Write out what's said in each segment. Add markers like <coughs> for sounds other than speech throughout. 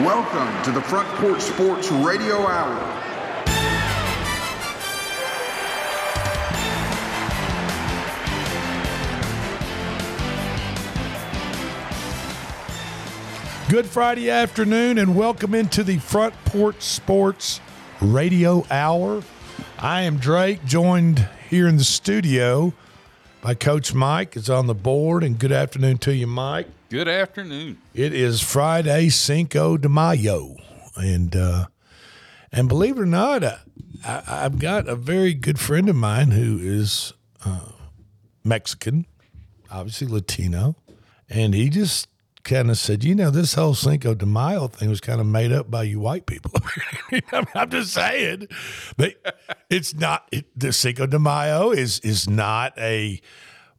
Welcome to the Front Porch Sports Radio Hour. Good Friday afternoon, and welcome into the Front Porch Sports Radio Hour. I am Drake, joined here in the studio by Coach Mike. is on the board, and good afternoon to you, Mike. Good afternoon. It is Friday, Cinco de Mayo, and uh, and believe it or not, I, have got a very good friend of mine who is uh, Mexican, obviously Latino, and he just kind of said, you know, this whole Cinco de Mayo thing was kind of made up by you white people. <laughs> I'm just saying, they, it's not it, the Cinco de Mayo is is not a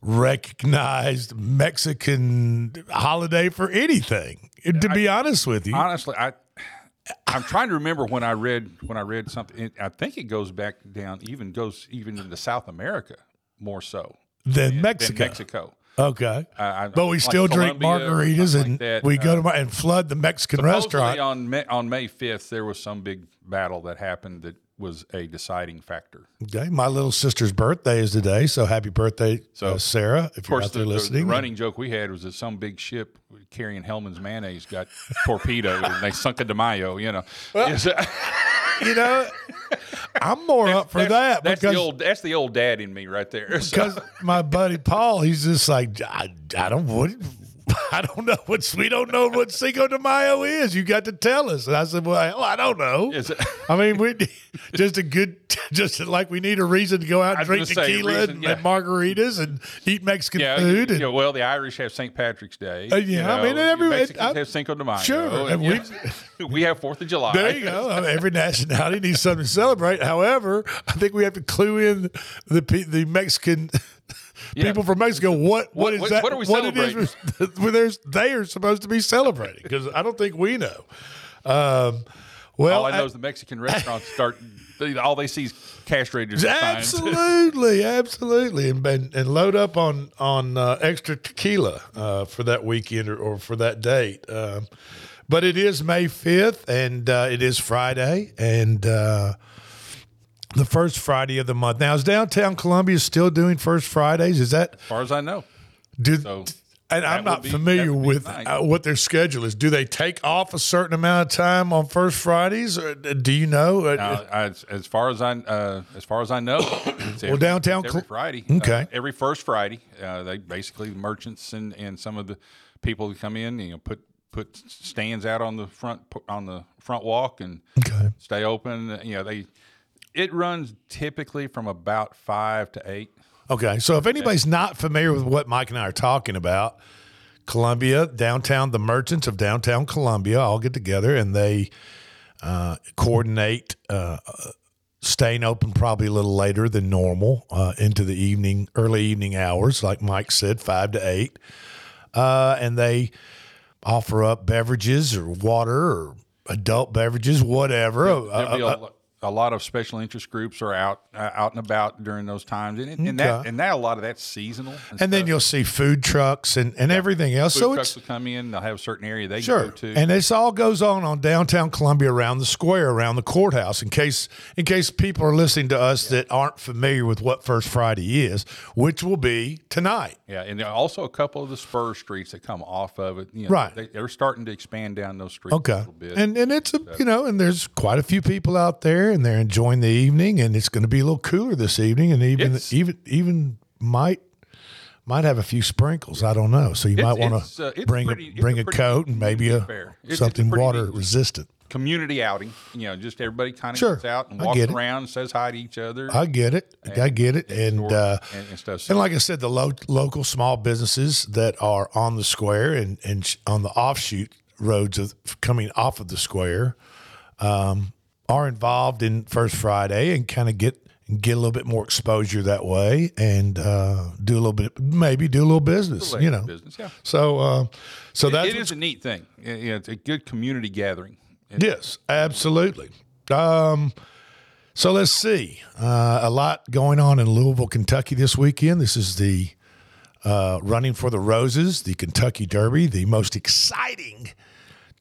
recognized Mexican holiday for anything. To be honest with you, honestly, I I'm trying to remember when I read when I read something. I think it goes back down, even goes even into South America more so than, Mexico. Than Mexico. Okay, I, but we like still drink margaritas and like we go to uh, and flood the Mexican restaurant. On May, on May fifth, there was some big battle that happened that was a deciding factor. Okay, my little sister's birthday is today, so happy birthday, so uh, Sarah! If you're out there the, listening, the running joke we had was that some big ship carrying Hellmann's mayonnaise got torpedoed and they sunk De Mayo. You know, well, <laughs> you know, I'm more up for that. That's because, the old. That's the old dad in me right there. Because my buddy Paul, he's just like, I, I don't what <laughs> I don't know what we don't know what Cinco de Mayo is. You got to tell us. And I said, well, hell, I don't know. <laughs> I mean, we just a good, just like we need a reason to go out and drink tequila reason, and, yeah. and, margaritas and eat Mexican yeah, food. You, and, well, the Irish have St. Patrick's Day. Uh, yeah, you know, I mean, every Mexicans I, have Cinco de Mayo. Sure, and, we <laughs> we have Fourth of July. There you go. I mean, every nationality needs something to celebrate. However, I think we have to clue in the the Mexican yeah. people from Mexico. What what, what is that? What are we what celebrating? <laughs> Is, they are supposed to be celebrating because I don't think we know. Um, well, all I know I, is the Mexican restaurants start. All they see is castrated. Absolutely, absolutely, and, and, and load up on on uh, extra tequila uh, for that weekend or, or for that date. Um, but it is May fifth, and uh, it is Friday, and uh, the first Friday of the month. Now, is downtown Columbia still doing first Fridays? Is that as far as I know? Do, so and I'm not be, familiar with uh, what their schedule is. Do they take off a certain amount of time on first Fridays? Or do you know? Uh, as, as, far as I uh, as far as I know, every, well, downtown every Friday. Uh, okay, every first Friday, uh, they basically merchants and, and some of the people who come in, you know, put put stands out on the front on the front walk and okay. stay open. You know, they it runs typically from about five to eight. Okay, so if anybody's not familiar with what Mike and I are talking about, Columbia downtown, the merchants of downtown Columbia all get together and they uh, coordinate uh, staying open probably a little later than normal uh, into the evening, early evening hours, like Mike said, five to eight, uh, and they offer up beverages or water or adult beverages, whatever. Yeah, a lot of special interest groups are out uh, out and about during those times, and, and okay. that and that a lot of that's seasonal. And, and then you'll see food trucks and, and yeah. everything else. Food so trucks will come in; they'll have a certain area they sure. go to, and this all goes on on downtown Columbia, around the square, around the courthouse. In case in case people are listening to us yeah. that aren't familiar with what First Friday is, which will be tonight. Yeah, and also a couple of the spur streets that come off of it. You know, right, they, are starting to expand down those streets. Okay, and and it's a, you know, and there's quite a few people out there, and they're enjoying the evening, and it's going to be a little cooler this evening, and even it's, even even might might have a few sprinkles. I don't know. So you might want to uh, bring pretty, a bring a, coat and maybe a something water resistant community outing. You know, just everybody kind of sure. gets out and walks around and says hi to each other. I get it. And, I get it. And uh, and, and, stuff. and like I said, the lo- local small businesses that are on the square and and sh- on the offshoot roads of coming off of the square um, are involved in First Friday and kind of get get a little bit more exposure that way and uh, do a little bit maybe do a little business you know. business yeah. So uh, so that it is a neat thing. Yeah, it's a good community gathering. Yes absolutely. Um, so let's see. Uh, a lot going on in louisville kentucky this weekend. This is the uh, running for the roses the kentucky derby the most exciting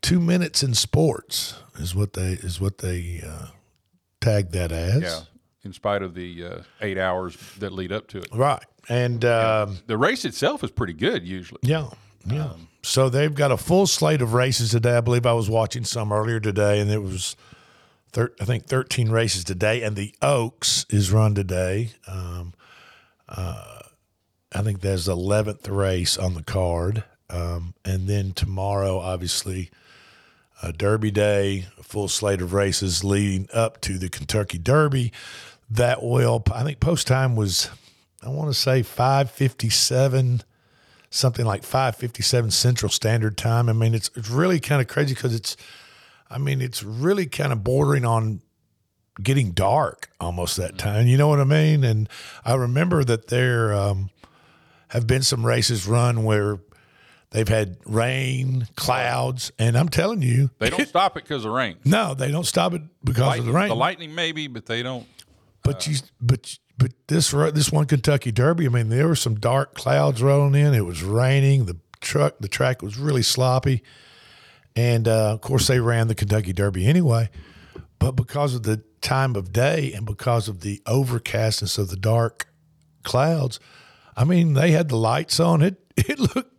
two minutes in sports is what they is what they uh, tagged that as. Yeah, in spite of the uh, eight hours that lead up to it. Right, and um, The race itself is pretty good usually. yeah, yeah. so they've got a full slate of races today. I believe I was watching some earlier today, and it was. Thir- I think 13 races today, and the Oaks is run today. Um, uh, I think there's the 11th race on the card. Um, and then tomorrow, obviously, uh, Derby Day, a full slate of races leading up to the Kentucky Derby. That will, I think, post time was, I want to say 557, something like 557 Central Standard Time. I mean, it's, it's really kind of crazy because it's, I mean, it's really kind of bordering on getting dark almost that time. You know what I mean? And I remember that there um, have been some races run where they've had rain, clouds, and I'm telling you, They don't <laughs> stop it because of rain. no, they don't stop it because of the rain. The lightning maybe, but they don't. But you, but but this this one Kentucky Derby, I mean, there were some dark clouds rolling in. It was raining. The truck, the track was really sloppy, and uh, of course they ran the Kentucky Derby anyway. But because of the time of day and because of the overcastness of the dark clouds, I mean, they had the lights on. It <laughs> it looked,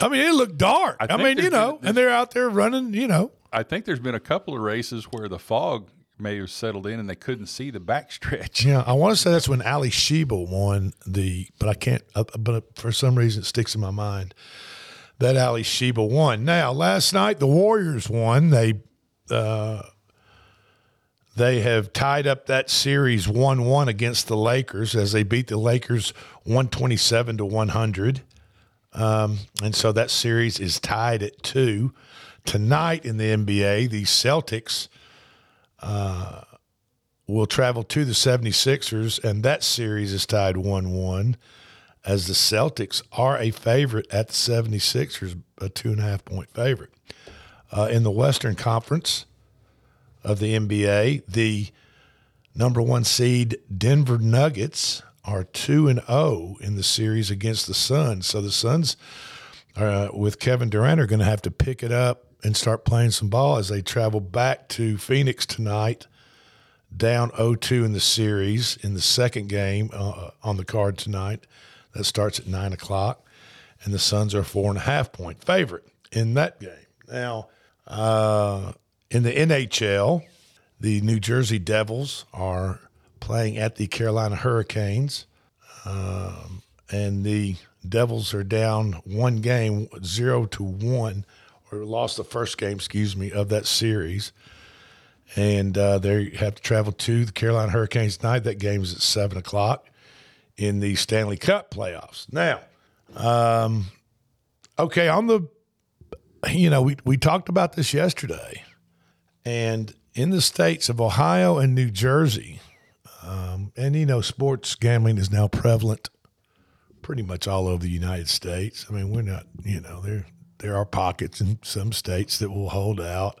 I mean, it looked dark. I, think mean, you know, been- and they're out there running. You know, I think there's been a couple of races where the fog may have settled in and they couldn't see the backstretch. <laughs> Yeah, I want to say that's when Alysheba won the, but I can't. Uh, but for some reason, it sticks in my mind that Alysheba won. Now, last night the Warriors won. They uh, they have tied up that series one-one against the Lakers as they beat the Lakers one twenty-seven to one hundred, um, and so that series is tied at two. Tonight in the NBA, the Celtics will travel to the 76ers, and that series is tied 1 1 as the Celtics are a favorite at the 76ers, a two and a half point favorite. Uh, in the Western Conference of the NBA, the number one seed Denver Nuggets are 2 and 0 in the series against the Suns. So the Suns, uh, with Kevin Durant, are going to have to pick it up and start playing some ball as they travel back to Phoenix tonight down 0-2 in the series in the second game uh, on the card tonight. That starts at nine o'clock, and the Suns are four and a half point favorite in that game. Now, uh, in the NHL, the New Jersey Devils are playing at the Carolina Hurricanes, um, and the Devils are down one game, zero to one, or lost the first game, excuse me, of that series and uh, they have to travel to the Carolina Hurricanes tonight. That game is at seven o'clock in the Stanley Cup playoffs. Now, um, okay, on the, you know, we we talked about this yesterday, and in the states of Ohio and New Jersey, um, and you know, sports gambling is now prevalent pretty much all over the United States. I mean, we're not, you know, there there are pockets in some states that will hold out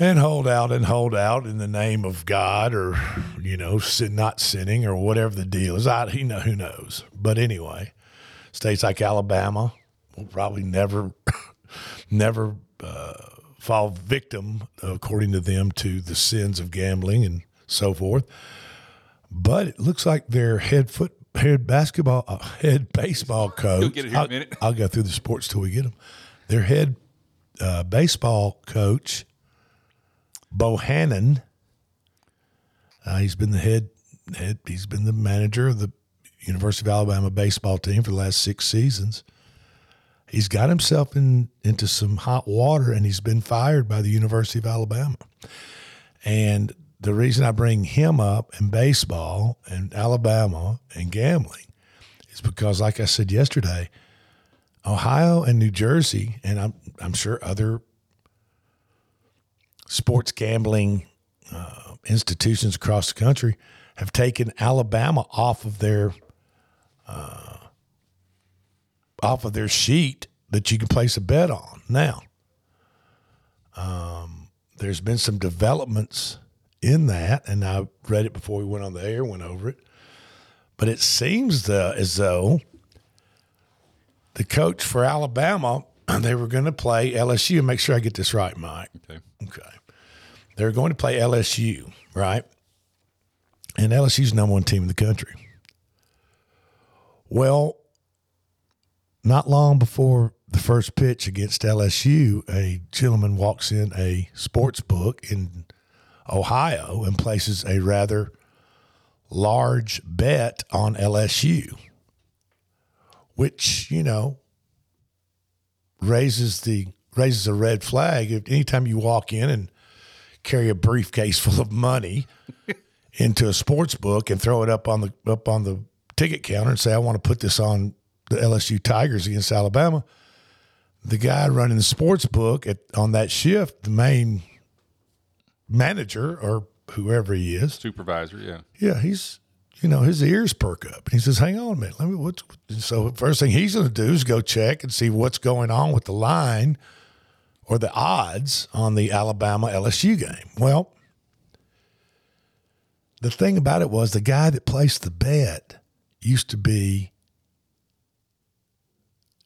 and hold out and hold out in the name of God or, you know, sin, not sinning or whatever the deal is. I, you know, who knows? But anyway, states like Alabama will probably never, <coughs> never uh, fall victim, according to them, to the sins of gambling and so forth. But it looks like their head foot, head basketball, uh, head baseball <laughs> coach. get it here in a I'll, minute. I'll go through the sports till we get them. Their head uh, baseball coach Bohannon. Uh, he's been the head, head. He's been the manager of the University of Alabama baseball team for the last six seasons. He's got himself in into some hot water, and he's been fired by the University of Alabama. And the reason I bring him up in baseball and Alabama and gambling is because, like I said yesterday, Ohio and New Jersey, and I'm I'm sure other sports gambling uh, institutions across the country have taken Alabama off of their uh, off of their sheet that you can place a bet on. Now, um, there's been some developments in that, and I read it before we went on the air, went over it. But it seems the, as though the coach for Alabama <clears throat> they were going to play LSU. Make sure I get this right, Mike. Okay. Okay. They're going to play LSU, right? And LSU's number one team in the country. Well, not long before the first pitch against LSU, a gentleman walks in a sports book in Ohio and places a rather large bet on LSU, which, you know, raises the raises a red flag. If anytime you walk in and carry a briefcase <laughs> full of money <laughs> into a sports book and throw it up on the up on the ticket counter and say, I want to put this on the LSU Tigers against Alabama. The guy running the sports book at on that shift, the main manager or whoever he is, Supervisor, yeah. yeah, he's you know his ears perk up, and he says, "Hang on a minute, let me." What's so first thing he's going to do is go check and see what's going on with the line or the odds on the Alabama LSU game. Well, the thing about it was the guy that placed the bet used to be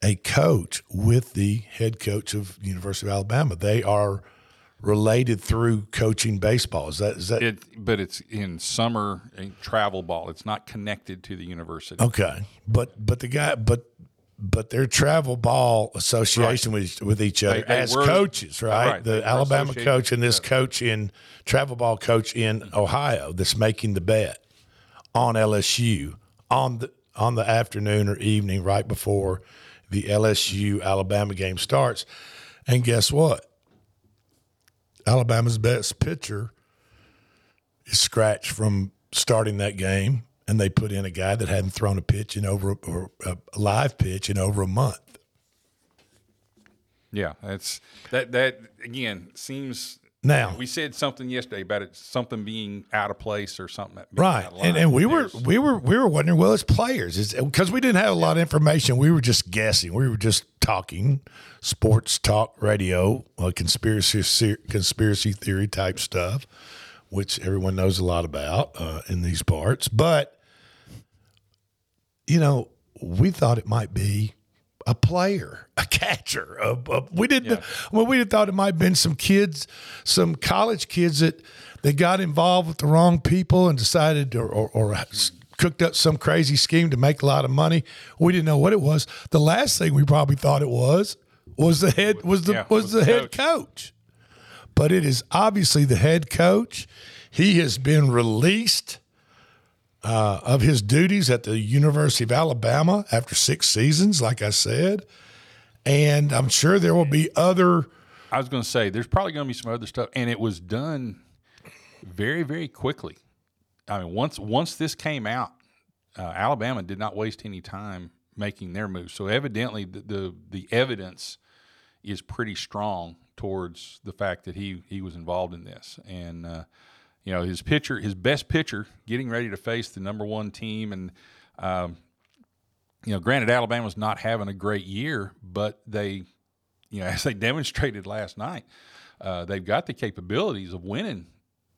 a coach with the head coach of University of Alabama. They are related through coaching baseball. Is that is that It, but it's in summer travel ball. It's not connected to the university. Okay, but but the guy, but but their travel ball association with with each other They- they as were- coaches, right? right, The Alabama coach and this coach in travel ball coach in Ohio that's making the bet on LSU on the on the afternoon or evening right before the LSU Alabama game starts. And guess what? Alabama's best pitcher is scratched from starting that game, and they put in a guy that hadn't thrown a pitch in over or a live pitch in over a month. Yeah, that's that. That again seems. Now, We said something yesterday about it, something being out of place or something. that right, and and we were we were we were wondering, well, as players, because we didn't have a lot of information, we were just guessing. We were just talking sports talk radio, uh, conspiracy conspiracy theory type stuff, which everyone knows a lot about uh, in these parts. But you know, we thought it might be a player, a catcher. A, a- we didn't. Well, we thought it might have been some kids, some college kids that that got involved with the wrong people and decided or, or, or cooked up some crazy scheme to make a lot of money. We didn't know what it was. The last thing we probably thought it was was the head was the Yeah, was, was the the head coach. But it is obviously the head coach. He has been released uh, of his duties at the University of Alabama after six seasons, like I said. And I'm sure there will be other. I was going to say there's probably going to be some other stuff, and it was done very, very quickly. I mean, once once this came out, uh, Alabama did not waste any time making their move. So evidently, the, the the evidence is pretty strong towards the fact that he he was involved in this, and uh, you know his pitcher, his best pitcher, getting ready to face the number one team, and um, you know, granted, Alabama's not having a great year, but they you know, <laughs> as they demonstrated last night, uh, they've got the capabilities of winning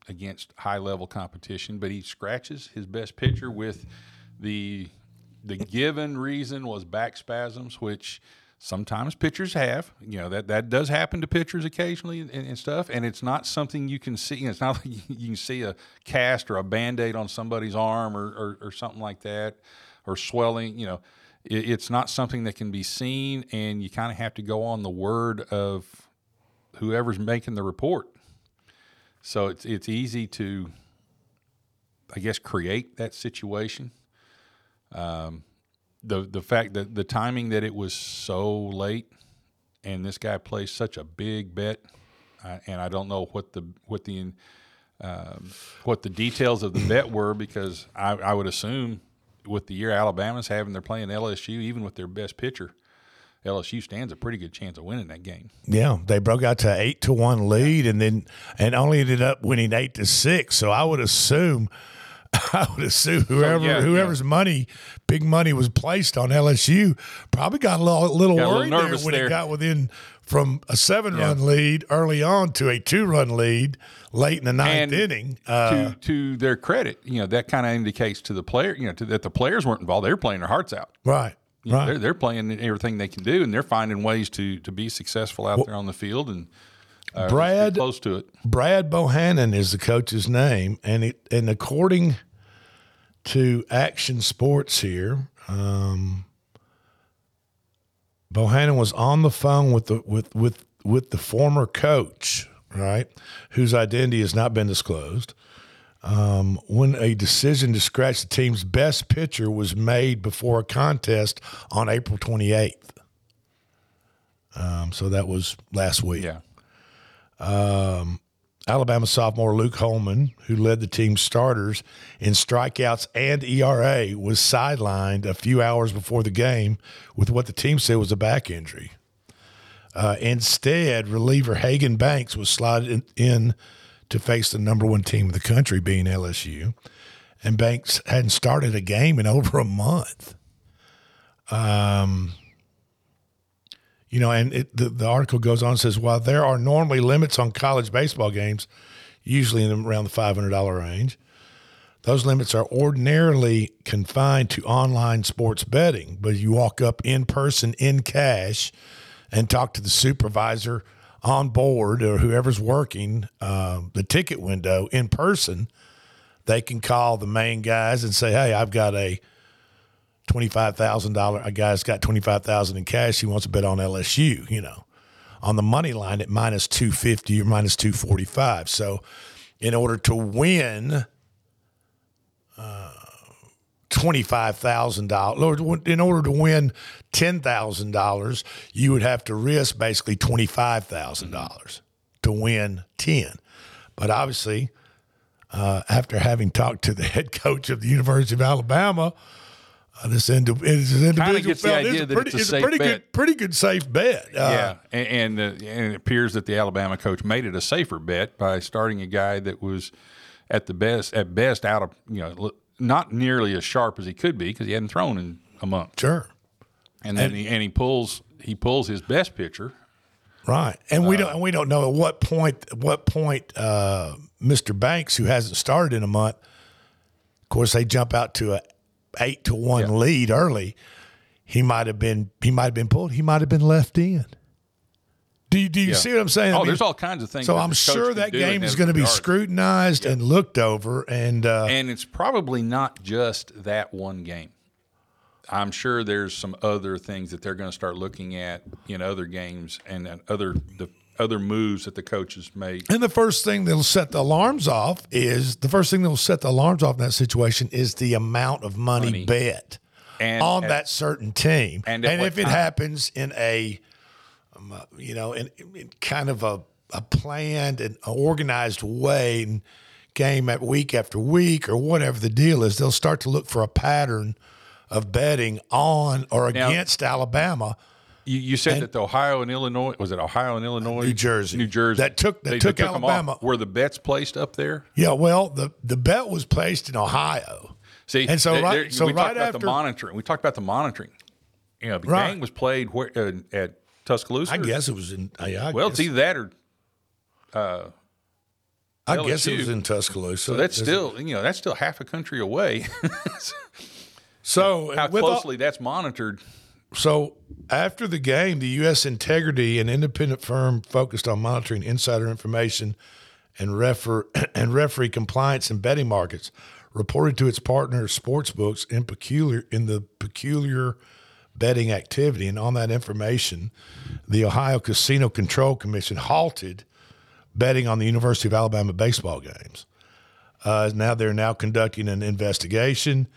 against high level competition. But he scratches his best pitcher with the the given reason was back spasms, which sometimes pitchers have. You know that that does happen to pitchers occasionally and, and stuff. And it's not something you can see. It's not <laughs> like you can see a cast or a band aid on somebody's arm or, or, or something like that, or swelling. You know it, it's not something that can be seen, and you kind of have to go on the word of whoever's making the report. So it's it's easy to, I guess, create that situation. Um, the the fact that the timing that it was so late, and this guy placed such a big bet, uh, and I don't know what the what the um, what the details of the <coughs> bet were because I, I would assume with the year Alabama's having, they're playing LSU, even with their best pitcher, LSU stands a pretty good chance of winning that game. Yeah, they broke out to eight to one lead, and then and only ended up winning eight to six. So I would assume, <laughs> I would assume whoever yeah, whoever's money, big money was placed on LSU, probably got a little, little Got a little worried there when there. it got within from a seven run lead early on to a two run lead late in the ninth And inning. Uh, to to their credit, you know that kind of indicates to the player, you know, to, that the players weren't involved. They were playing their hearts out. right. You know, Right. they're, they're playing everything they can do, and they're finding ways to to be successful out there on the field and Brad- close to it. Brad Bohannon is the coach's name, and it and according to Action Sports here, um, Bohannon was on the phone with the with with with the former coach, right, whose identity has not been disclosed. Um, when a decision to scratch the team's best pitcher was made before a contest on April 28th. Um, so that was last week. Yeah, Alabama sophomore Luke Holman, who led the team's starters in strikeouts and ERA, was sidelined a few hours before the game with what the team said was a back injury. Uh, instead, reliever Hagan Banks was slotted in, in to face the number one team in the country, being LSU. And Banks hadn't started a game in <laughs> over a month. You know, and it, the, the article goes on and says, while there are normally limits on college baseball games, usually in around the $500 range, those limits are ordinarily confined to online sports betting. But you walk up in person, in cash, and talk to the supervisor on board or whoever's working uh, the ticket window in person, they can call the main guys and say, hey, I've got a twenty-five thousand dollar. A guy's got twenty-five thousand in cash. He wants to bet on LSU. You know, on the money line at minus two fifty or minus two forty-five. So, in order to win uh, twenty-five thousand dollars, in order to win ten thousand dollars, you would have to risk basically twenty-five thousand dollars to win ten. But obviously, uh, after having talked to the <laughs> head coach of the University of Alabama, this, indi- this individual gets the idea it's that pretty, it's a safe pretty good, pretty good safe bet. Uh, yeah, and and, uh, and it appears that the Alabama coach made it a safer bet by starting a guy that was at the best at best out of you know not nearly as sharp as he could be because he hadn't thrown in a month, sure. and then he, and he pulls he pulls his best pitcher. Right, and Uh, we don't we don't know at what point at what point uh, Mr. Banks, who hasn't started in a month, of course they jump out to a eight to one Yeah. lead early. He might have been he might have been pulled. He might have been left in. Do you, do you Yeah. see what I'm saying? I Oh, mean, there's all kinds of things. so I'm sure that game is going to be regard. scrutinized and looked over, and uh, And it's probably not just that one game. I'm sure there's some other things that they're going to start looking at in other games and and other the other moves that the coaches make. And the first thing that'll set the alarms off is the first thing that'll set the alarms off in that situation is the amount of money, Money. bet And on at- that certain team. and And, if it time? happens in a, um, uh, you know, in, in kind of a, a planned and organized way, and game at week after week or whatever the deal is, they'll start to look for a pattern of betting on or Now- against Alabama. You, you said that the Ohio and Illinois was it Ohio and Illinois, New Jersey. New Jersey That took- that They- took them off. Alabama. Were the bets placed up there? Yeah, well, the, the bet was placed in Ohio. See, And so right- there- so we right talked about after- the monitoring. We talked about the monitoring. You know, the Right. game was played where, uh, at Tuscaloosa. I guess it was in. Yeah, I Well, guess, it's either that or I guess it was in Tuscaloosa. so that's still you know that's still half a country away. <laughs> so How with all- closely that's monitored. So after the game, the U.S. Integrity, an independent firm focused on monitoring insider information and refer <clears throat> and referee compliance in betting markets, reported to its partner sportsbooks in peculiar in the peculiar betting activity. And on that information, the Ohio Casino Control Commission halted betting on the University of Alabama baseball games. Uh, now they're now conducting an investigation,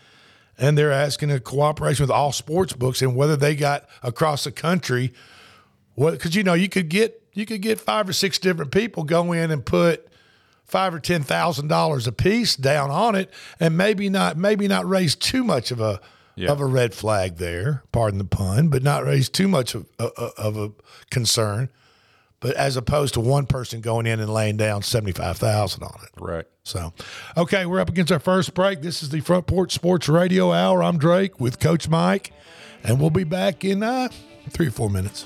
and they're asking a cooperation with all sports books and whether they got across the country. What? Because you know you could get you could get five or six different people go in and put five or ten thousand dollars a piece down on it, and maybe not maybe not raise too much of a Yeah. of a red flag there. Pardon the pun, but not raise too much of, of, of a concern. But as opposed to one person going in and laying down seventy five thousand on it. Right. So, okay, we're up against our first break. This is the Front Porch Sports Radio Hour. I'm Drake with Coach Mike, and we'll be back in uh, three or four minutes.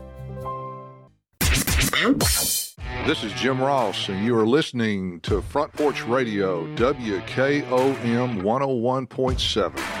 This is Jim Ross, and you are listening to Front Porch Radio, WKOM 101.7,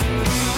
Thank you.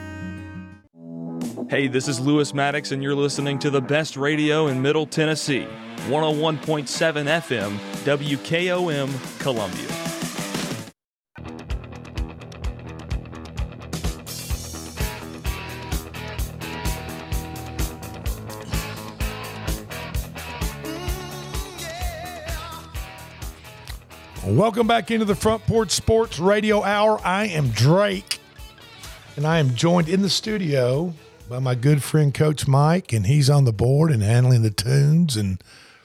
Hey, this is Lewis Maddox, and you're listening to the best radio in Middle Tennessee 101.7 FM, WKOM, Columbia. Welcome back into the Front Porch Sports Radio Hour. I am Drake, and I am joined in the studio by my good friend Coach Mike, and he's on the board and handling the tunes and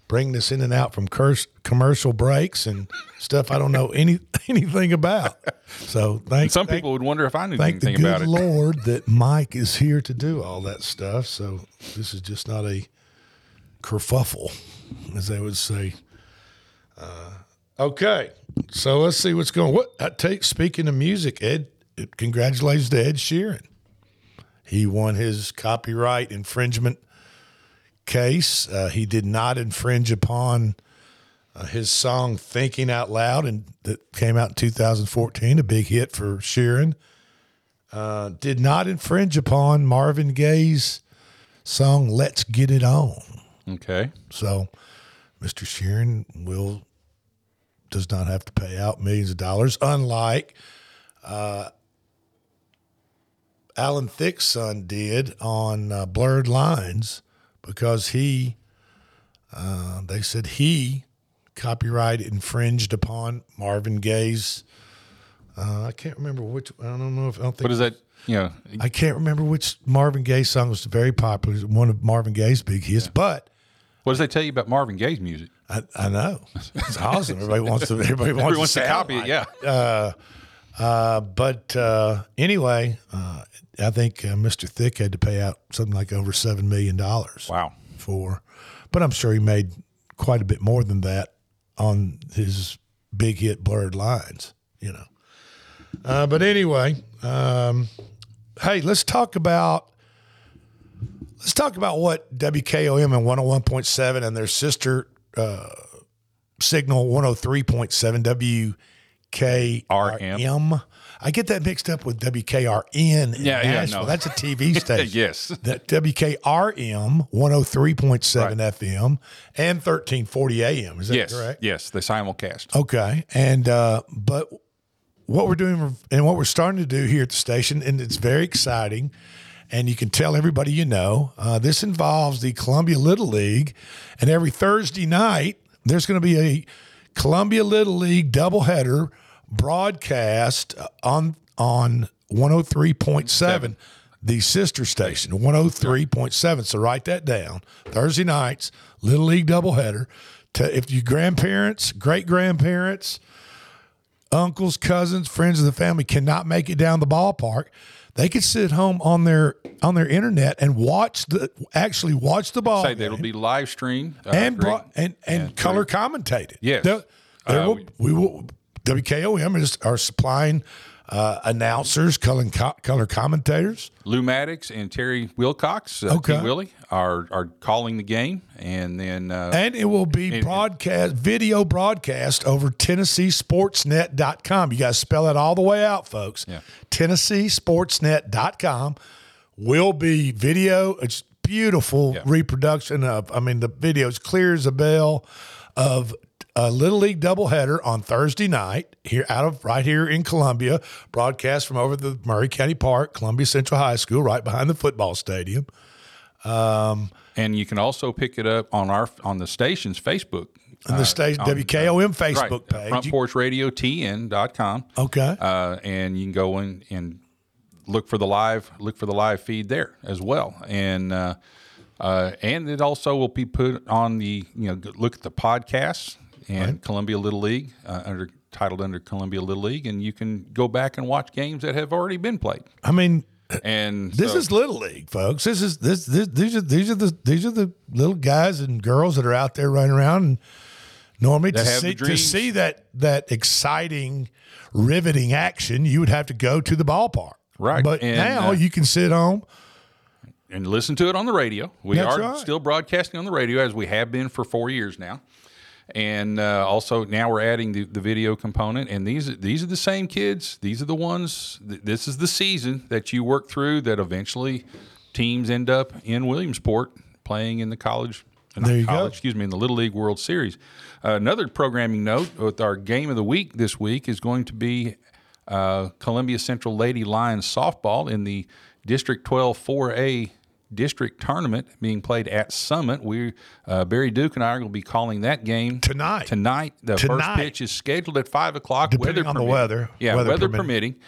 bringing us in and out from curse, commercial breaks and stuff I don't know any <laughs> anything about. So thank some thank, people would wonder if I knew thank anything the about good it. Lord that Mike is here to do all that stuff. So this is just not a kerfuffle, as they would say. Uh, okay, so let's see what's going. What I take? Speaking of music, Ed, congratulations to Ed Sheeran. He won his copyright infringement case. Uh, he did not infringe upon uh, his song "Thinking Out Loud," and that came out in 2014, a big hit for Sheeran. Uh, did not infringe upon Marvin Gaye's song "Let's Get It On." Okay, so Mr. Sheeran will does not have to pay out millions of dollars, unlike uh, Alan Thicke's son did on uh, Blurred Lines because he, uh, they said he copyright infringed upon Marvin Gaye's. Uh, I can't remember which. I don't know if I don't think. What is that? You know, I can't remember which Marvin Gaye song was very popular. One of Marvin Gaye's big hits, but. What does they tell you about Marvin Gaye's music? I, I know it's awesome. Everybody wants to. Everybody wants, Everybody wants to, copy it, yeah. Uh, uh, but uh, anyway, uh, I think uh, Mr. Thicke had to pay out something like over seven million dollars. Wow! For, but I'm sure he made quite a bit more than that on his big hit "Blurred Lines." You know. Uh, but anyway, um, hey, let's talk about let's talk about what WKOM and 101.7 and their sister uh, signal 103.7 WKRM. I get that mixed up with WKRN in Yeah, yeah, no. That's a TV <laughs> station. Yes. That WKRM 103.7 FM and 1340 AM. Is that yes, correct? yes, the simulcast. Okay. And uh, but what we're doing and what we're starting to do here at the station, and it's very exciting, and you can tell everybody you know, uh, this involves the Columbia Little League, and every Thursday night there's going to be a Columbia Little League doubleheader broadcast on on 103.7 the sister station, 103.7. So write that down. Thursday nights, Little League doubleheader. To, if you grandparents, great grandparents, uncles, cousins, friends of the family cannot make it down the ballpark, they could sit home on their on their internet and watch the actually watch the ball Say that it'll be live streamed uh, and bro- and and, color commentated. Yes. There- there Uh, will, we will WKOM is are supplying uh, announcers, color color commentators. Lou Maddox and Terry Wilcox, uh, Okay. Willie, are are calling the game, and then uh, And it will be broadcast, video broadcast over TennesseeSportsNet.com. You guys spell it all the way out, folks. Yeah. TennesseeSportsNet.com will be video. It's beautiful reproduction of, I mean, the video is clear as a bell of a Little League doubleheader on Thursday night here out of right here in Columbia, broadcast from over the Maury County Park, Columbia Central High School, right behind the football stadium. Um, and you can also pick it up on our on the station's Facebook. And the station- on- WKOM Facebook right, uh, page. Front Porch Radio TN.com. Okay. Uh, and you can go in and look for the live look for the live feed there as well. And uh, uh, and it also will be put on the you know look at the podcasts and Columbia Little League uh, under titled under Columbia Little League, and you can go back and watch games that have already been played. I mean, And This so- is little league, folks. This is this, this these are these are the these are the little guys and girls that are out there running around and normally to That have the see to see that that exciting, riveting action, you would have to go to the ballpark. Right. But And, now uh, you can sit home. and listen to it on the radio. We That's are right. still broadcasting on the radio as we have been for four years now. And uh, also now we're adding the, the video component. And these these are the same kids. These are the ones. th- This is the season that you work through. That eventually teams end up in Williamsport playing in the college. There you go. Excuse me, in the Little League World Series. Uh, another programming note with our game of the week this week is going to be uh, Columbia Central Lady Lions softball in the District 12 4A district tournament being played at Summit. We uh, Barry Duke and I will be calling that game tonight. Tonight, the Tonight. first pitch is scheduled at five o'clock. Depending weather on the permitting. weather. Yeah, Weather weather, permitting. permitting.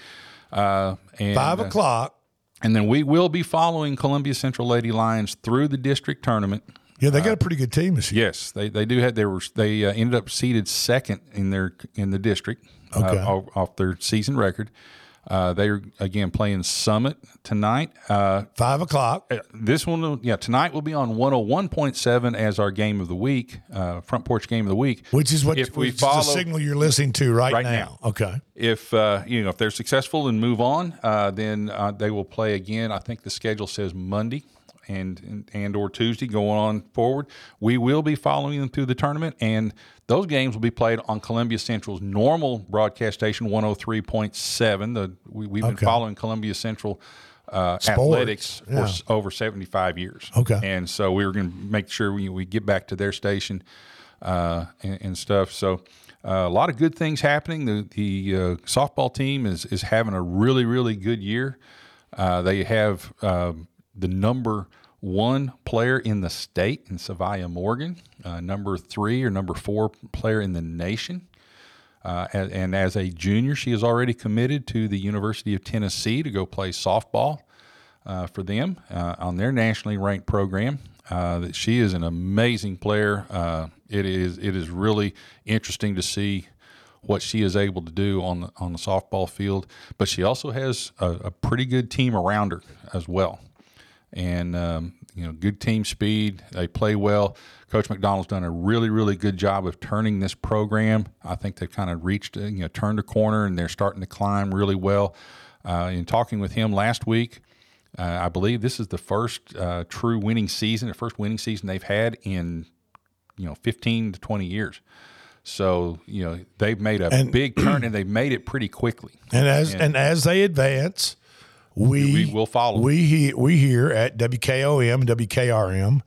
Uh, and, Five uh, o'clock. and then we will be following Columbia Central Lady Lions through the district tournament. Yeah, they got Uh, a pretty good team this year. Yes, they, they do have. They were they uh, ended up seated second in their in the district uh, Okay. off, off their season record. Uh, they are again playing Summit tonight. Uh, Five o'clock. This one, will- yeah, tonight will be on one hundred one point seven as our game of the week, uh, front porch game of the week. Which is what if we follow the signal you're listening to right, right now. now. Okay. if uh, you know if they're successful and move on, uh, then uh, they will play again. I think the schedule says Monday and, and and or Tuesday going on forward. We will be following them through the tournament, and those games will be played on Columbia Central's normal broadcast station, one hundred three point seven. The we, we've been following Columbia Central. Uh, athletics for yeah. s- over 75 years. Okay. And so we were going to make sure we, we get back to their station uh, and, and stuff. So uh, a lot of good things happening. The the uh, softball team is is having a really really good year. Uh, they have um, the number one player in the state in Savia Morgan, uh, number three or number four player in the nation. Uh, and, and as a junior, she is already committed to the University of Tennessee to go play softball uh, for them uh, on their nationally ranked program. Uh, that she is an amazing player. Uh, it is it is really interesting to see what she is able to do on the on the softball field. But she also has a, a pretty good team around her as well, and um, you know, good team speed. They play well. Coach McDonald's done a really really good job of turning this program. I think they've kind of reached uh, you know turned a corner and they're starting to climb really well. Uh, in talking with him last week, uh, I believe this is the first uh, true winning season, the first winning season they've had in you know 15 to 20 years. So you know they've made a And- big turn and they've made it pretty quickly. And as and, as they advance, we, We will follow. We he, we here at WKOM WKRM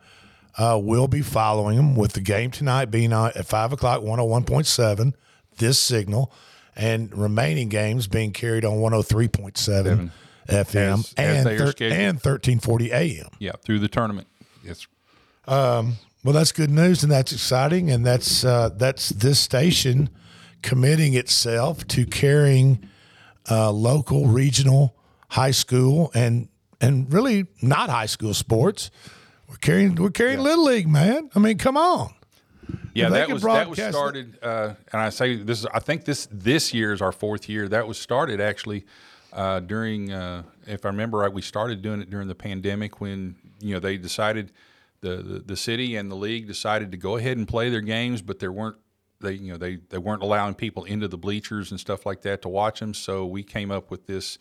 uh, will be following them with the game tonight being on at five o'clock, one hundred one point seven. This signal and remaining games being carried on one hundred three point seven FM As- as and they are thir- and thirteen forty AM. Yeah, through the tournament. Yes. Um, well, that's good news, and that's exciting, and that's uh, that's this station committing itself to carrying uh, local, regional, high school, and and really not high school sports. We're carrying we're carrying little league, man. I mean, come on. Yeah, that was that was started, uh, and I say this. is I think this this year is our fourth year. That was started actually uh, during, uh, if I remember right, we started doing it during the pandemic when you know they decided the, the the city and the league decided to go ahead and play their games, but there weren't they you know they they weren't allowing people into the bleachers and stuff like that to watch them. So we came up with this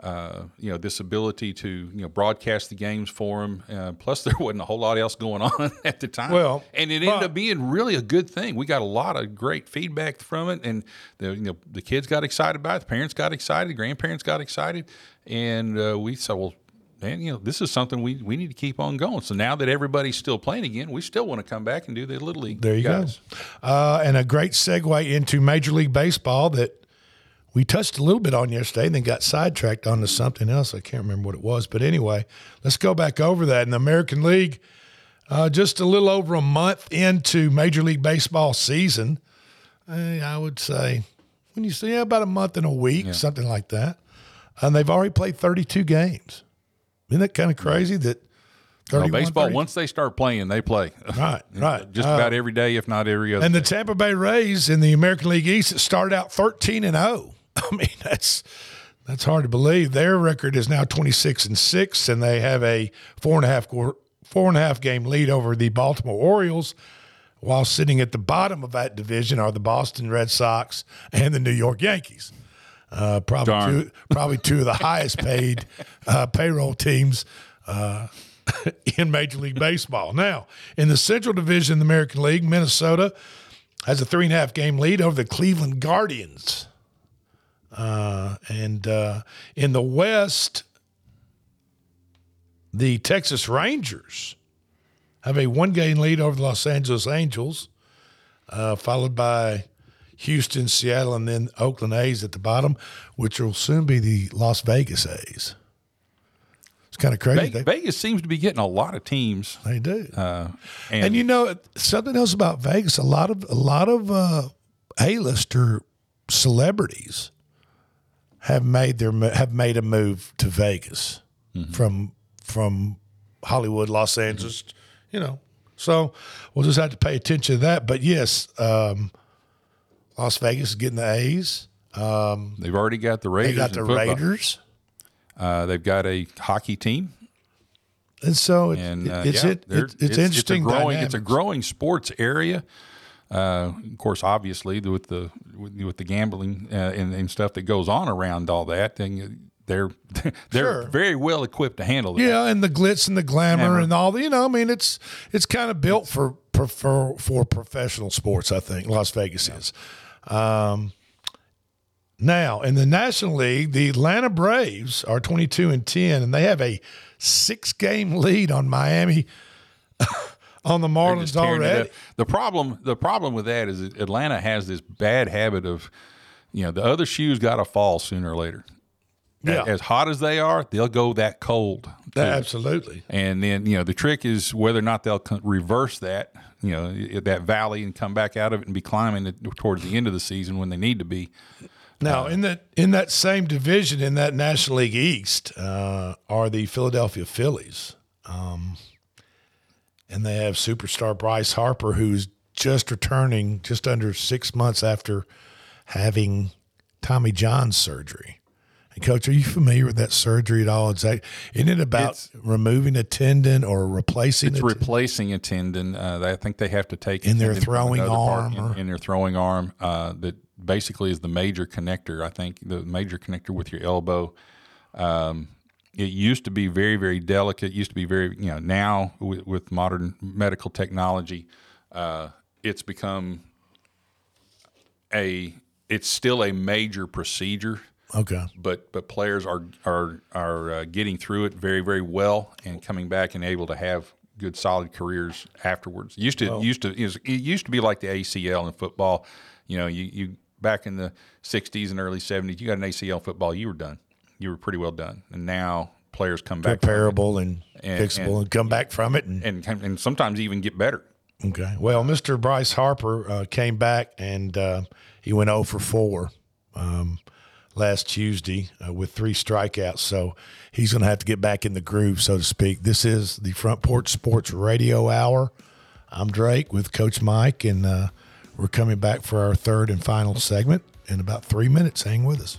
uh, you know, this ability to you know broadcast the games for them. Uh, plus, there <laughs> wasn't a whole lot else going on <laughs> at the time. Well, and it ended up being really a good thing. We got a lot of great feedback from it, and the you know the kids got excited about it, the parents got excited, grandparents got excited, and uh, we said, well. Man, you know, this is something we, we need to keep on going. So now that everybody's still playing again, we still want to come back and do the little league. There you guys. go. Uh, and a great segue into Major League Baseball that we touched a little bit on yesterday and then got sidetracked onto something else. I can't remember what it was. But anyway, let's go back over that. In the American League, uh, just a little over a month into Major League Baseball season, eh, I would say, when you say about a month and a week, something like that. And they've already played 32 games. Isn't that kind of crazy that baseball, 30 once they start playing, they play. Right, <laughs> right. Just Uh, about every day, if not every other. And the day. Tampa Bay Rays in the American League East started out 13 and 0. <laughs> I mean, that's that's hard to believe. Their record is now 26 and 6, and they have a four and a half four and a half game lead over the Baltimore Orioles. While sitting at the bottom of that division are the Boston Red Sox and the New York Yankees. Uh, probably Darn. two, probably two of the highest paid <laughs> uh, payroll teams uh, <laughs> in Major League Baseball. Now, in the Central Division of the American League, Minnesota has a three and a half game lead over the Cleveland Guardians. Uh, and uh, in the West, the Texas Rangers have a one game lead over the Los Angeles Angels, uh, followed by Houston, Seattle, and then Oakland A's at the bottom, which will soon be the Las Vegas A's. It's kind of crazy. Ve- Vegas seems to be getting a lot of teams. They do. Uh, and, and, you know something else about Vegas. A lot of a lot of uh, A-lister celebrities have made their have made a move to Vegas from from Hollywood, Los Angeles. You know, so we'll just have to pay attention to that. But yes, um, Las Vegas is getting the A's. Um, they've already got the Raiders. They got the Raiders. Uh, they've got a hockey team. And so it, and uh, it's yeah, it, they're- it's, it's interesting. It's a growing, it's a growing sports area. Uh, of course, obviously, with the with, with the gambling uh, and, and stuff that goes on around all that, then they're <laughs> they're Sure. very well equipped to handle that. Yeah, and the glitz and the glamour Glamour. and all the you know, I mean, it's it's kind of built for for for professional sports. I think Las Vegas is. Um, now in the National League, the Atlanta Braves are twenty two and ten, and they have a six game lead on Miami. <laughs> on the Marlins just tearing it already. The problem, the problem with that is that Atlanta has this bad habit of, you know, the other shoes got to fall sooner or later. Yeah. As hot as they are, they'll go that cold. Absolutely. And then you know the trick is whether or not they'll reverse that, you know, that valley and come back out of it and be climbing it towards the end of the season when they need to be. Now, in that in that same division in that National League East uh, are the Philadelphia Phillies, um, and they have superstar Bryce Harper, who's just returning just under six months after having Tommy John surgery. And Coach, are you familiar with that surgery at all? Exactly. Isn't it about removing a tendon or replacing It's a replacing a tendon. Uh, I think they have to take In their throwing part arm or- in, in their throwing arm. Uh, that basically is the major connector. I think the major connector with your elbow. Um, it used to be very, very delicate. It used to be very, you know, now with, with modern medical technology, uh, it's become a. It's still a major procedure Okay. but but players are are are uh, getting through it very very well and coming back and able to have good solid careers afterwards. Used to Well- used to it used to be like the ACL in football. You know, you you back in the '60s and early '70s, you got an ACL football, you were done. You were pretty well done. And now players come back repairable and, fixable and, come back from it and and and sometimes even get better. Okay. Well, Mr. Bryce Harper uh, came back and uh, he went 0 for 4. Um, last Tuesday uh, with three strikeouts. So he's going to have to get back in the groove, so to speak. This is the Front Porch Sports Radio Hour. I'm Drake with Coach Mike, and uh, we're coming back for our third and final segment in about three minutes. Hang with us.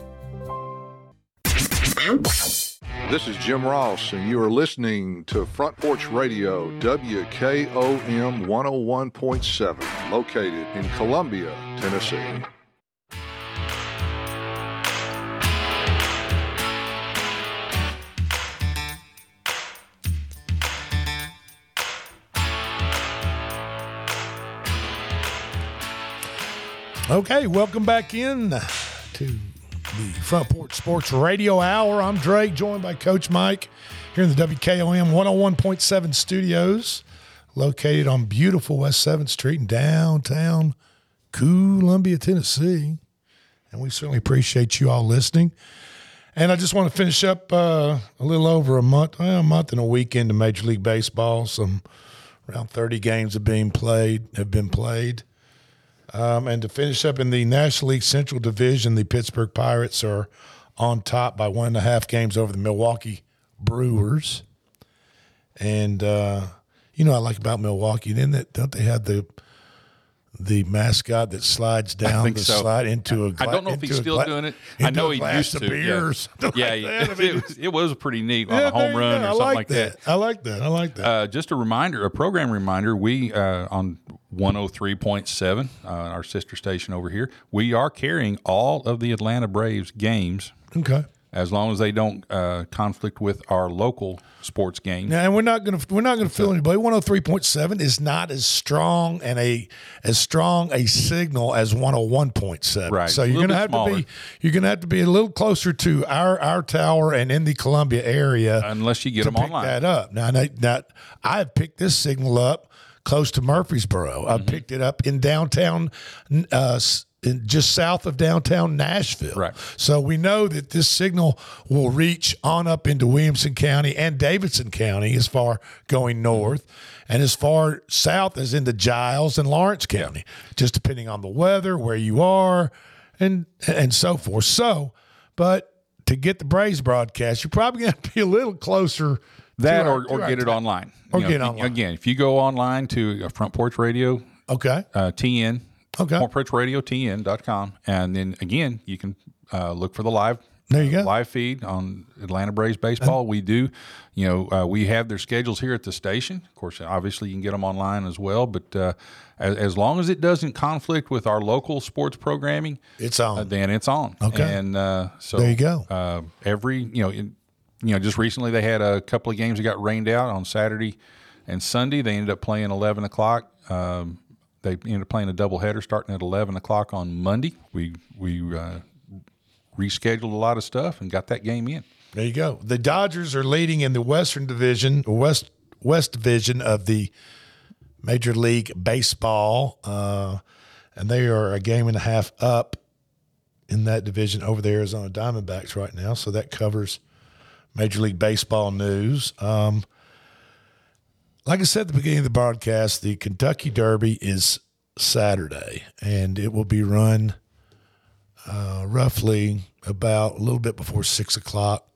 This is Jim Ross, and you are listening to Front Porch Radio, WKOM 101.7, located in Columbia, Tennessee. Okay, welcome back in to the Front Porch Sports Radio Hour. I'm Drake, joined by Coach Mike here in the WKOM 101.7 studios, located on beautiful West 7th Street in downtown Columbia, Tennessee. And we certainly appreciate you all listening. And I just want to finish up uh, a little over a month, well, a month and a week into Major League Baseball. Some around 30 games have been played, have been played. Um, and to finish up in the National League Central Division, the Pittsburgh Pirates are on top by one and a half games over the Milwaukee Brewers. And uh, you know, I like about Milwaukee, didn't it? Don't they have the the mascot that slides <laughs> down the so. slide into a? I don't know if he's still gla- doing it. I know he used to. Yeah, yeah, like yeah. I <laughs> mean, it, was, it was pretty neat on Yeah, a home run or something like like that. I like that. I like that. Uh, just a reminder, a program reminder. We uh, on 103.7, uh, our sister station over here. We are carrying all of the Atlanta Braves games. Okay. As long as they don't uh, conflict with our local sports games. Now, and we're not going to we're not going to fool anybody. One hundred three point seven is not as strong and a as strong a signal as one hundred one point seven. Right. So you're going to have smaller. to be you're going to have to be a little closer to our our tower and in the Columbia area, unless you get to them pick online. that up. Now, now, I've picked this signal up close to Murfreesboro. Mm-hmm. I picked it up in downtown. Uh, in just south of downtown Nashville. Right. So we know that this signal will reach on up into Williamson County and Davidson County as far going north and as far south as into Giles and Lawrence County, just depending on the weather, where you are, and and so forth. So, but to get the Braves broadcast, you're probably going to be a little closer That or, or get it online. Or You know, get online. Again, if you go online to uh, Front Porch Radio, Okay. uh, TN, Okay. Radio and then again, you can uh, look for the live. There you go. Live feed on Atlanta Braves baseball. we do, you know, uh, we have their schedules here at the station. Of course, obviously you can get them online as well. But uh, as, as long as it doesn't conflict with our local sports programming, It's on. uh, then it's on. Okay. And uh, so There you go. Uh, every you know, in, you know, just recently they had a couple of games that got rained out on Saturday and Sunday. They ended up playing 11 o'clock. Um, they ended up playing a doubleheader starting at 11 o'clock on Monday. We we uh, rescheduled a lot of stuff and got that game in. There you go. The Dodgers are leading in the Western Division, West West Division of the Major League Baseball, uh, and they are a game and a half up in that division over the Arizona Diamondbacks right now. So that covers Major League Baseball news. Um, like I said at the beginning of the broadcast, the Kentucky Derby is Saturday, and it will be run uh, roughly about a little bit before six o'clock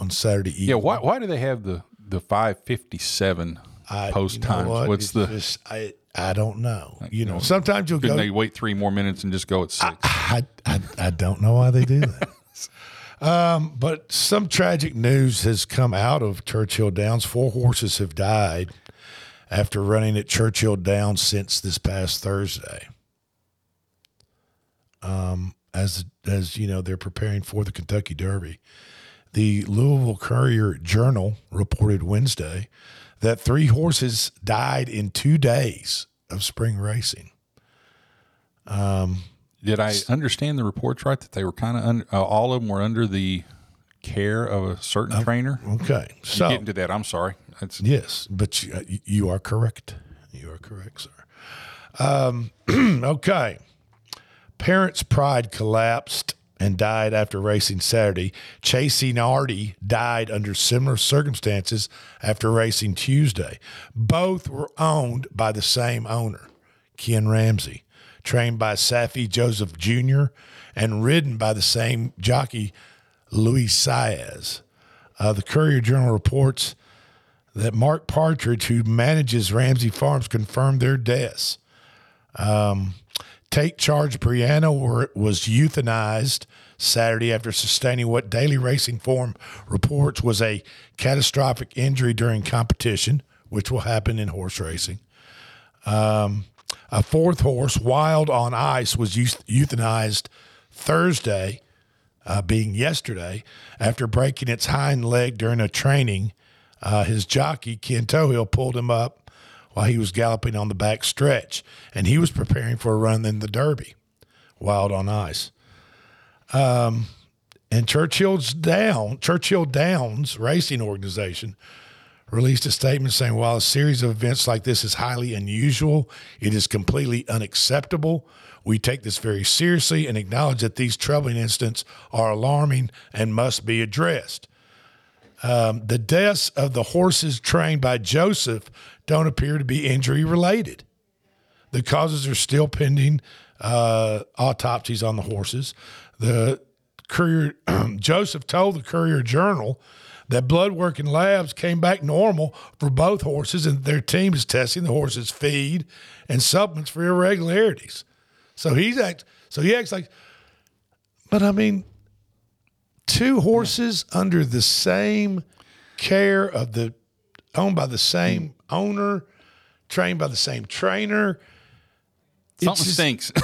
on Saturday evening. Yeah, why why do they have the the five fifty seven post you know times? what? What's It's the just- I I don't know. You know, sometimes you'll couldn't go. they wait three more minutes and just go at six? I, I, I don't know why they do that. <laughs> um, but some tragic news has come out of Churchill Downs. Four horses have died after running at Churchill Downs since this past Thursday. Um, as as you know, they're preparing for the Kentucky Derby. The Louisville Courier Journal reported Wednesday that three horses died in two days of spring racing. Um, Did I understand the reports right that they were kind of un- uh, all of them were under the care of a certain trainer? Okay, so getting to that. I'm sorry. Yes, but you, uh, you are correct. You are correct, sir. Um, <clears throat> okay, Parents Pride collapsed and died after racing Saturday. Chasing Artie died under similar circumstances after racing Tuesday. Both were owned by the same owner, Ken Ramsey, trained by Saffie Joseph Jr. and ridden by the same jockey, Luis Saez. Uh, the Courier Journal reports that Mark Partridge, who manages Ramsey Farms, confirmed their deaths. Um, Take Charge Brianna was euthanized Saturday after sustaining what Daily Racing Form reports was a catastrophic injury during competition, which will happen in horse racing. Um, a fourth horse, Wild on Ice, was euthanized Thursday, uh, being yesterday, after breaking its hind leg during a training. Uh, his jockey, Ken Tohill, pulled him up while he was galloping on the back stretch, and he was preparing for a run in the Derby, Wild on Ice. Um, and Churchill's down, Churchill Downs Racing Organization released a statement saying while a series of events like this is highly unusual, it is completely unacceptable. We take this very seriously and acknowledge that these troubling incidents are alarming and must be addressed. Um, the deaths of the horses trained by Joseph don't appear to be injury related. The causes are still pending uh, autopsies on the horses. The Courier <clears throat> Joseph told the Courier Journal that blood work labs came back normal for both horses, and their team is testing the horses' feed and supplements for irregularities. So he's act. So he acts like, but I mean, two horses under the same care of the owned by the same owner, trained by the same trainer. It's Something just- stinks. <laughs>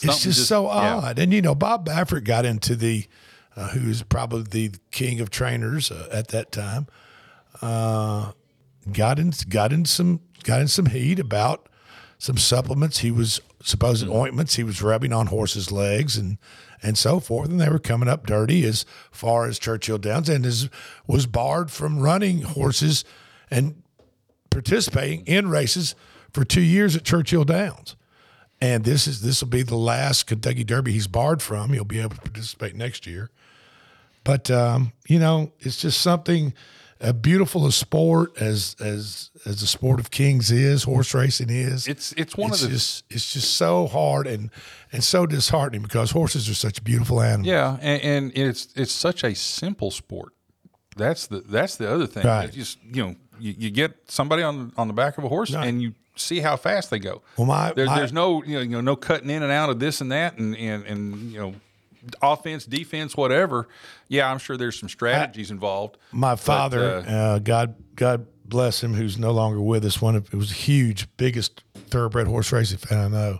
It's Something just, just- so yeah. odd. And you know, Bob Baffert got into the, uh, who's probably the king of trainers uh, at that time, uh, got in got in some got in some heat about some supplements he was supposed ointments he was rubbing on horses' legs and and so forth, and they were coming up dirty as far as Churchill Downs, and is, was barred from running horses and participating in races for two years at Churchill Downs. And this is this will be the last Kentucky Derby he's barred from. He'll be able to participate next year. But um, you know, it's just something a beautiful a sport as as as the sport of kings is, horse racing is. It's it's one it's of the just it's just so hard and and so disheartening because horses are such beautiful animals. Yeah, and, and it's it's such a simple sport. That's the that's the other thing. Right. It's just you know you, you get somebody on on the back of a horse and you see how fast they go. Well, my- There- my- there's no you know, you know no cutting in and out of this and that and and and you know offense defense whatever. Yeah, I'm sure there's some strategies involved. My but, father, uh, uh, God God bless him, who's no longer with us. One of it was a huge, biggest thoroughbred horse racing fan I know.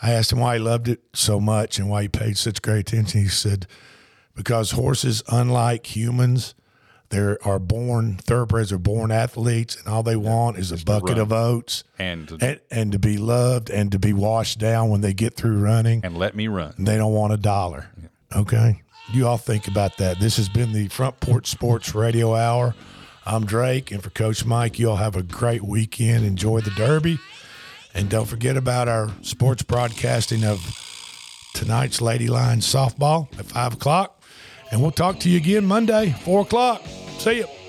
I asked him why he loved it so much and why he paid such great attention. He said, "Because horses, unlike humans, There are born thoroughbreds are born athletes, and all they want is a bucket run. of oats And to- and and to be loved and to be washed down when they get through running. and let me run. They don't want a dollar. Okay. You all think about that. This has been the Front Porch Sports Radio Hour. I'm Drake, and for Coach Mike, you all have a great weekend. Enjoy the Derby. And don't forget about our sports broadcasting of tonight's Lady Lions softball at 5 o'clock. And we'll talk to you again Monday, 4 o'clock. See you.